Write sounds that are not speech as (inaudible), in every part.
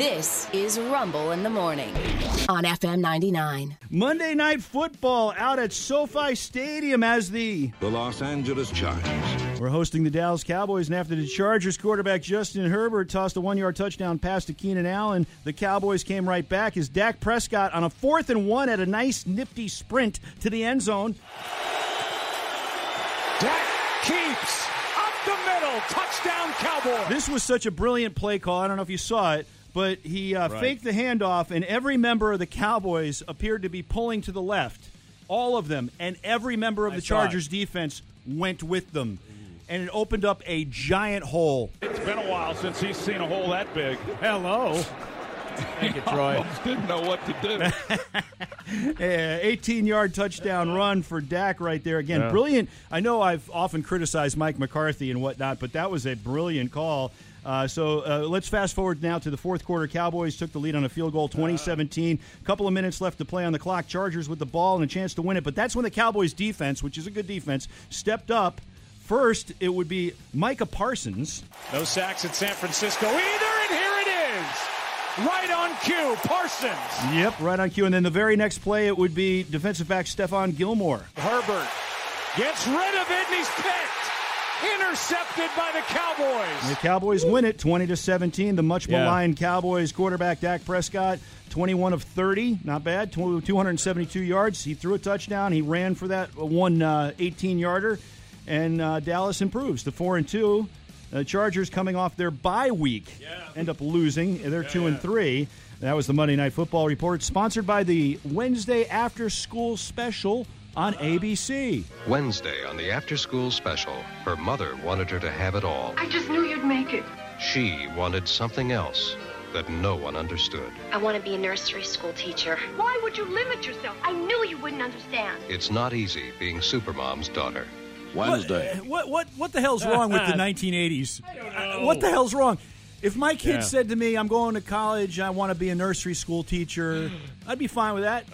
This is Rumble in the Morning on FM 99. Monday Night Football out at SoFi Stadium as the The Los Angeles Chargers. We're hosting the Dallas Cowboys, and after the Chargers quarterback Justin Herbert tossed a one-yard touchdown pass to Keenan Allen, the Cowboys came right back as Dak Prescott on a fourth and one at a nice nifty sprint to the end zone. Dak keeps up the middle. Touchdown Cowboys. This was such a brilliant play call. I don't know if you saw it, but he uh, faked the handoff, and every member of the Cowboys appeared to be pulling to the left. All of them, and every member of I the saw it. Chargers defense went with them. And it opened up a giant hole. It's been a while since he's seen a hole that big. Hello. Thank you, (laughs) Troy. Almost didn't know what to do. (laughs) 18 yard touchdown run for Dak right there. Again, Yeah. brilliant. I know I've often criticized Mike McCarthy and whatnot, but that was a brilliant call. Uh, so uh, let's fast forward now to the fourth quarter. Cowboys took the lead on a field goal, 2017. A couple of minutes left to play on the clock. Chargers with the ball and a chance to win it. But that's when the Cowboys defense, which is a good defense, stepped up. First, it would be Micah Parsons. No sacks at San Francisco either, and here it is. Right on cue, Parsons. Yep, right on cue. And then the very next play, it would be defensive back Stephon Gilmore. Herbert gets rid of it, and he's picked. Intercepted by the Cowboys. The Cowboys win it 20 to 17. The much Yeah. maligned Cowboys quarterback Dak Prescott, 21 of 30, not bad, 272 yards. He threw a touchdown. He ran for that one uh, 18 yarder, and uh, Dallas improves to four and two. The Chargers coming off their bye week end up losing. They're two and three. That was the Monday Night Football report, sponsored by the Wednesday After School Special on ABC. Wednesday on the after school special, her mother wanted her to have it all. I just knew you'd make it. She wanted something else that no one understood. I want to be a nursery school teacher. Why would you limit yourself? I knew you wouldn't understand. It's not easy being Supermom's daughter. Wednesday. What what what the hell's wrong with the (laughs) 1980s? Uh, What the hell's wrong? If my kid Yeah. said to me, "I'm going to college. I want to be a nursery school teacher," (gasps) I'd be fine with that.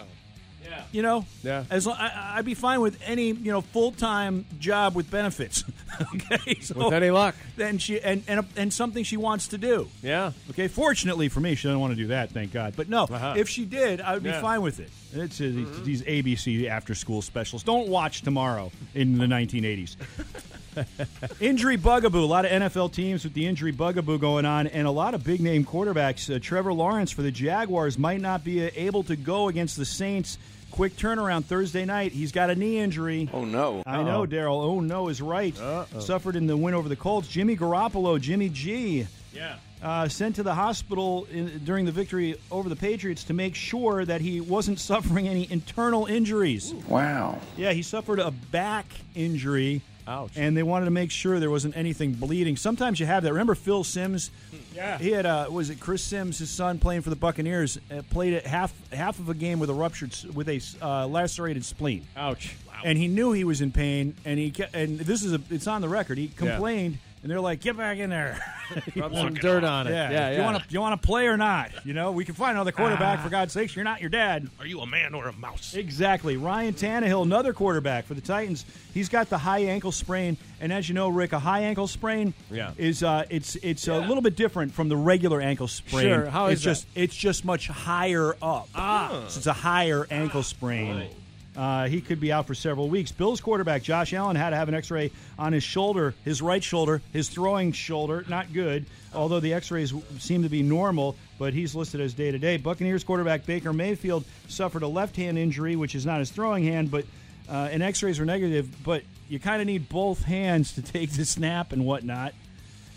Yeah. You know, Yeah. As lo- I, I'd be fine with any you know full time job with benefits. (laughs) okay, so With any luck. then she and and and something she wants to do. Yeah. Okay, fortunately for me, she doesn't want to do that. Thank God. But no, Uh-huh. if she did, I would be Yeah. fine with it. It's uh, these ABC after school specials. Don't watch tomorrow in the 1980s. (laughs) injury bugaboo. A lot of NFL teams with the injury bugaboo going on, and a lot of big name quarterbacks. Uh, Trevor Lawrence for the Jaguars might not be uh, able to go against the Saints. Quick turnaround Thursday night. He's got a knee injury. Oh, no. I know, Daryl. Oh no, is right. Suffered in the win over the Colts. Jimmy Garoppolo, Jimmy G, Yeah. uh, sent to the hospital in, during the victory over the Patriots to make sure that he wasn't (laughs) suffering any internal injuries. Wow. Yeah, he suffered a back injury. Ouch. And they wanted to make sure there wasn't anything bleeding. Sometimes you have that. Remember Phil Simms? Yeah. He had uh, was it Chris Simms, his son, playing for the Buccaneers, uh, played it half half of a game with a ruptured with a uh, lacerated spleen Ouch. and he knew he was in pain and he ke- and this is a it's on the record he complained and they're like get back in there. (laughs) Rub some dirt on it. yeah, Yeah. you want to you want to play or not you know we can find another quarterback for god's sakes you're not your dad. Are you a man or a mouse? exactly. Ryan Tannehill another quarterback for the titans. He's got the high ankle sprain. And as you know rick a high ankle sprain Yeah. is uh it's it's a little bit different from the regular ankle sprain. Sure, how it's is just it's just much higher up. Ah. So it's a higher ankle sprain uh, he could be out for several weeks. Bills quarterback Josh Allen had to have an X-ray on his shoulder, his right shoulder, his throwing shoulder. Not good, although the X-rays seem to be normal. But he's listed as day to day. Buccaneers quarterback Baker Mayfield suffered a left-hand injury, which is not his throwing hand, but uh, and X-rays were negative. But you kind of need both hands to (laughs) take the snap and whatnot.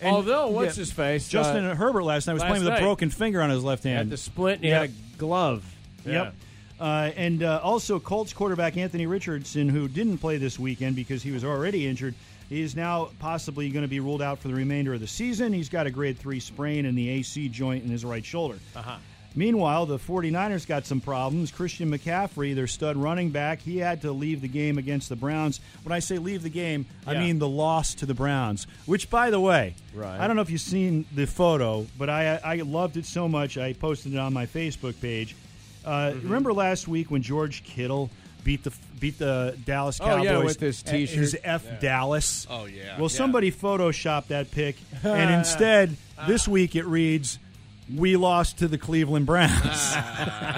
And- Although, what's yeah, his face? Justin uh, Herbert last night was last playing with night. a broken finger on his left hand. had the split and he Yeah. had a glove. Yep. Uh, and uh, also, Colts quarterback Anthony Richardson, who didn't play this weekend because he was already injured, is now possibly going to be ruled out for the remainder of the season. He's got a grade 3 sprain in the AC joint in his right shoulder. Uh-huh. Meanwhile, the 49ers got some problems. Christian McCaffrey, their stud running back, he had to leave the game against the Browns. When I say leave the game, I mean the loss to the Browns. Which, by the way, Right. I don't know if you've seen the photo, but I, I loved it so much I posted it on my Facebook page. Uh, Mm-hmm. Remember last week when George Kittle beat the beat the Dallas Cowboys. Oh, yeah, with his T-shirt. his F Dallas? Oh, yeah. Well, Yeah. somebody photoshopped that pic, (laughs) and instead this week it reads we lost to the Cleveland Browns. (laughs)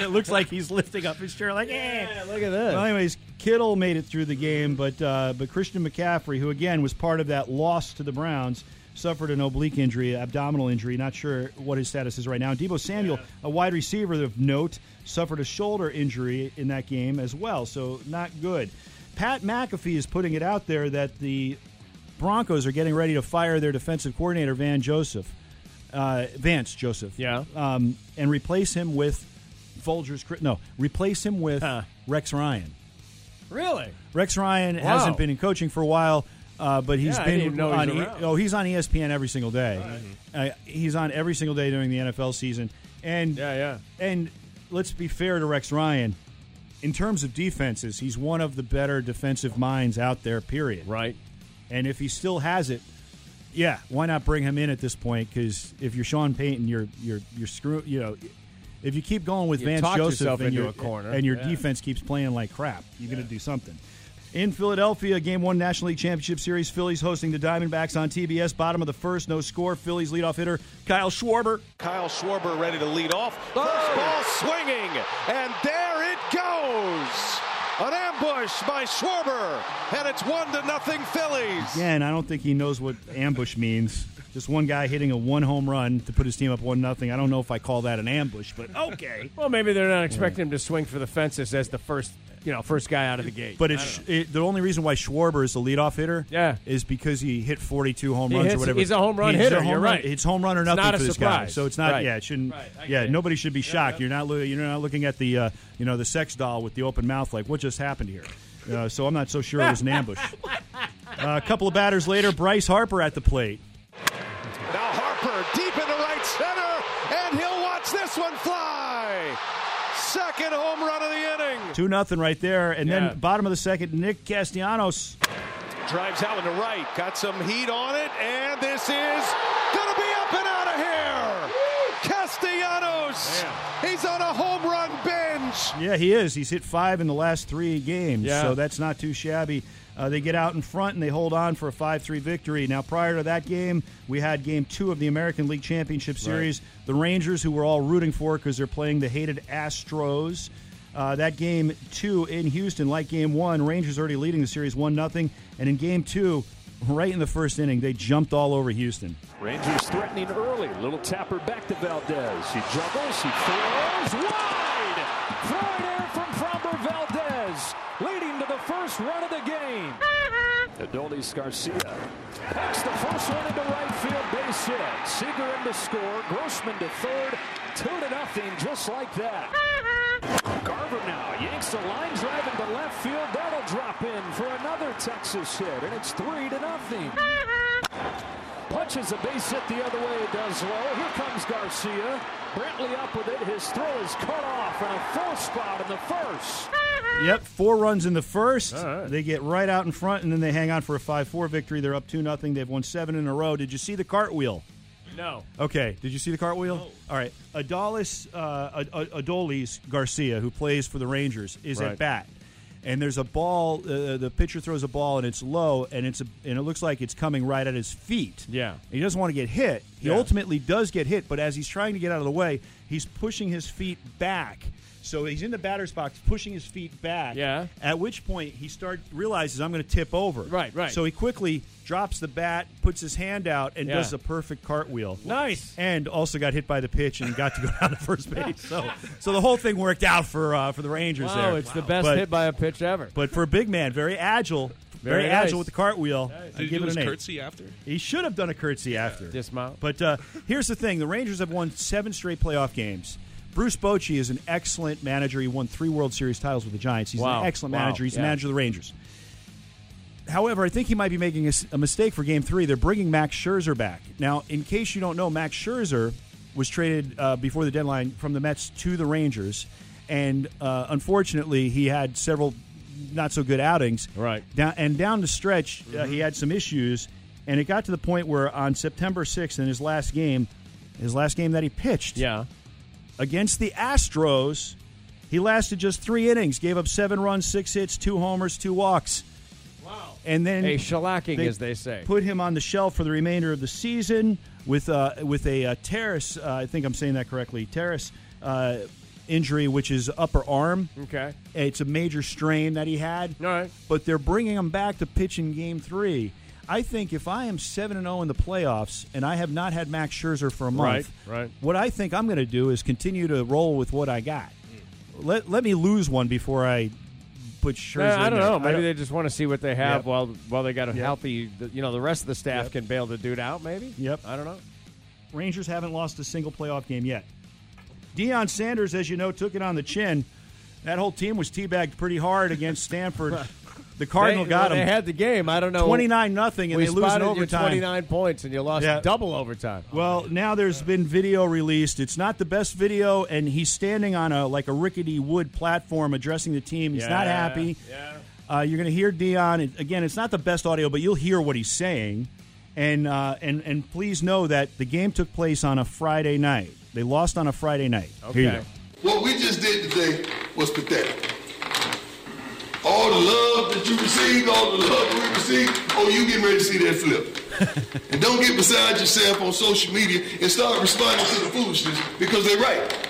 it looks like he's lifting up his chair, like. Yeah, look at this. Well, anyways, Kittle made it through the game, but uh, but Christian McCaffrey, who again was part of that loss to the Browns, suffered an oblique injury, abdominal injury. Not sure what his status is right now. Deebo Samuel, a wide receiver of note, suffered a shoulder injury in that game as well, so not good. Pat McAfee is putting it out there that the Broncos are getting ready to fire their defensive coordinator Van Joseph, uh, Vance Joseph, Yeah. um, and replace him with Folgers. No, replace him with Huh. Rex Ryan. Really? Rex Ryan Wow. hasn't been in coaching for a while, uh, but he's Yeah, been didn't know he was. E- oh, he's on ESPN every single day. Uh, he's on every single day during the NFL season, and Yeah, yeah. and let's be fair to Rex Ryan. In terms of defenses, he's one of the better defensive minds out there. Period. Right. And if he still has it, yeah, why not bring him in at this point? Because if you're Sean Payton, you're you're you're screw. You know, if you keep going with You Vance Joseph and your a corner. and your Yeah. defense keeps playing like crap, you're going to do something. In Philadelphia, Game One National League Championship Series, Phillies hosting the Diamondbacks on TBS. Bottom of the first, no score. Phillies leadoff hitter Kyle Schwarber. Kyle Schwarber ready to lead off. First ball swinging, and there it goes. An ambush by Schwarber, and it's one to nothing Phillies. Again, I don't think he knows what ambush means. Just one guy hitting a one home run to put his team up one nothing. I don't know if I call that an ambush, but okay. Well, maybe they're not expecting him to swing for the fences as the first, you know, first guy out of the gate. But it's it, the only reason why Schwarber is the leadoff hitter, Yeah. is because he hit 42 home He runs hits- or whatever. he's a home run He's hitter, A home you're run, right. It's home run or nothing not for this guy. So it's not. Right. Yeah, it shouldn't. Right, yeah, it. nobody should be shocked. You're not. loo- You're not looking at the uh, you know the sex doll with the open mouth like what just happened here. Uh, so I'm not so sure it was an ambush. (laughs) Uh, a couple of batters later, Bryce Harper at the plate. Now Harper deep into right center, and he'll watch this one fly. Second home run of the inning. Two nothing right there, and Yeah. then bottom of the second, Nick Castellanos. Drives out into right, got some heat on it, and this is gonna be up and out of here. Castellanos, he's on a home run binge. Yeah, he is. He's hit five in the last three games, Yeah. so that's not too shabby. Uh, they get out in front and they hold on for a 5 3 victory. Now, prior to that game, we had game two of the American League Championship Series. The Rangers, who we're all rooting for because they're playing the hated Astros. Uh, that game two in Houston, like game one, Rangers already leading the series 1 0. And in game two, right in the first inning, they jumped all over Houston. Rangers threatening early. Little tapper back to Valdez. He juggles. He throws wide. Leading to the first run of the game. Adolis Garcia packs the first one into right field base hit. Seager in to score. Grossman to third. Two to nothing, just like that. Garver now yanks the line drive into left field. That'll drop in for another Texas hit, and it's three to nothing. Punches a base hit the other way, does low. Here comes Garcia. Brantley up with it. His throw is cut off, and a full spot in the first. Yep, four runs in the first. Right. They get right out in front, and then they hang on for a 5 4 victory. They're up 2 nothing. They've won seven in a row. Did you see the cartwheel? no. Okay, did you see the cartwheel? All right. Adolis, uh, Ad- Ad- Adolis Garcia, who plays for the Rangers, is Right. at bat. And there's a ball. Uh, the pitcher throws a ball, and it's low, and it's a, and it looks like it's coming right at his feet. Yeah. He doesn't want to get hit. He Yeah. ultimately does get hit, but as he's trying to get out of the way, he's pushing his feet back. So he's in the batter's box, pushing his feet back. Yeah. At which point he start realizes I'm going to tip over. Right, right. So he quickly drops the bat, puts his hand out, and Yeah. does a perfect cartwheel. Nice. And also got hit by the pitch and got to go (laughs) down to first base. So, so the whole thing worked out for uh, for the Rangers Wow, there. it's the best But- hit by a pitch ever. But for a big man, very agile, very, Very agile nice. with the cartwheel. Did he give do it his an eight. curtsy after? He should have done a curtsy after. Dismount. But uh, here's the thing: the Rangers have won seven straight playoff games. Bruce Bochy is an excellent manager. He won three World Series titles with the Giants. He's Wow. an excellent Wow. manager. He's the manager of the Rangers. However, I think he might be making a mistake for Game Three. They're bringing Max Scherzer back now. In case you don't know, Max Scherzer was traded uh, before the deadline from the Mets to the Rangers, and uh, unfortunately, he had several not so good outings. Right. Down and down the stretch, uh, he had some issues, and it got to the point where on September 6th, in his last game, his last game that he pitched yeah. against the Astros, he lasted just three innings, gave up seven runs, six hits, two homers, two walks. Wow. And then A shellacking, they as they say. put him on the shelf for the remainder of the season. with uh, with a uh, Terrace. Uh, I think I'm saying that correctly. Terrace uh, injury, which is upper arm. Okay. It's a major strain that he had. All right. But they're bringing him back to pitch in Game Three. I think if I am seven and zero in the playoffs and I have not had Max Scherzer for a month, Right, right. what I think I'm going to do is continue to roll with what I got. Let let me lose one before I put Scherzer. I don't know. Maybe they just want to see what they have Yep. while while they got a Yep. healthy. You know, the rest of the staff Yep. can bail the dude out. Maybe. Yep. I don't know. Rangers haven't lost a single playoff game yet. Deion Sanders, as you know, took it on the chin. That whole team was teabagged pretty hard against Stanford. (laughs) The Cardinal They- got him They had the game. I don't know. twenty nine nothing, and we they lose in overtime. 29 points, and you lost Yeah. double overtime. Well, now there's been video released. It's not the best video, and he's standing on a like a rickety wood platform addressing the team. He's not happy. yeah. Uh, you're going to hear Deion again. It's not the best audio, but you'll hear what he's saying. And uh, and and please know that the game took place on a Friday night. They lost on a Friday night. Okay. go. What we just did today was pathetic. All the love that you received, all the love that we received, oh, you getting ready to see that flip. (laughs) and don't get beside yourself on social media and start responding to the foolishness because they're right.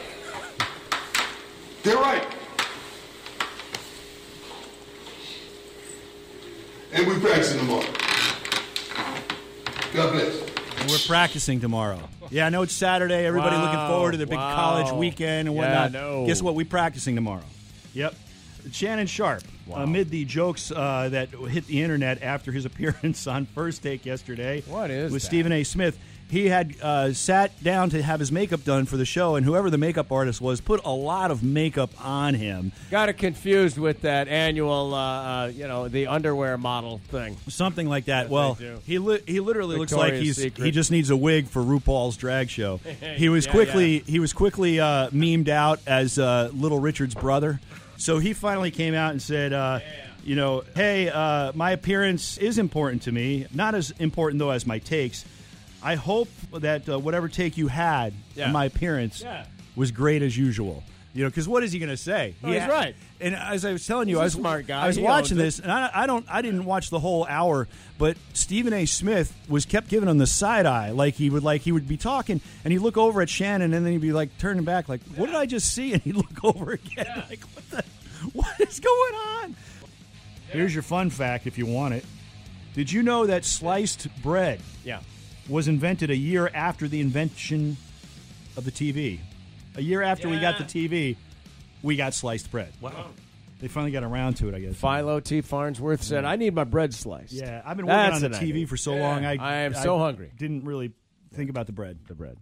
They're right. And we practicing tomorrow. God bless. We're practicing tomorrow. Yeah, I know it's Saturday. Everybody looking forward to the big wow. college weekend and Yeah, whatnot. no. Guess what? We're practicing tomorrow. Yep. Shannon Sharpe, amid the jokes uh, that hit the internet after his (laughs) appearance on First Take yesterday, What is with that? Stephen A. Smith. He had uh, sat down to have his makeup done for the show, and whoever the makeup artist was put a lot of makeup on him. Got it confused with that annual, uh, uh, you know, the underwear model thing. Something like that. Yes, well, he li- he literally looks like he's Secret. he just needs a wig for RuPaul's drag show. (laughs) he was Yeah, quickly yeah. he was quickly uh, memed out as uh, Little Richard's brother. So he finally came out and said, uh, you know, hey, uh, my appearance is important to me. Not as important though as my takes. I hope that uh, whatever take you had Yeah. on my appearance Yeah. was great as usual. You know, because what is he going to say? Oh, he's right. And as I was telling you, He's I was smart guy. I was He watching owns it. this, and I, I don't, I didn't watch the whole hour, but Stephen A. Smith was kept giving him the side eye, like he would, like he would be talking, and he'd look over at Shannon, and then he'd be like turning back, like, "What did I just see?" And he'd look (laughs) over again, like, "What the, what is going on?" Here's your fun fact, if you want it. Did you know that sliced bread Yeah. Was invented a year after the invention of the TV? A year after we got the TV, we got sliced bread. Wow. They finally got around to it, I guess. Philo T. Farnsworth said, "I need my bread sliced." Yeah, I've been working That's on the TV idea. for so long. I I am so hungry. Didn't really think about the bread. The bread.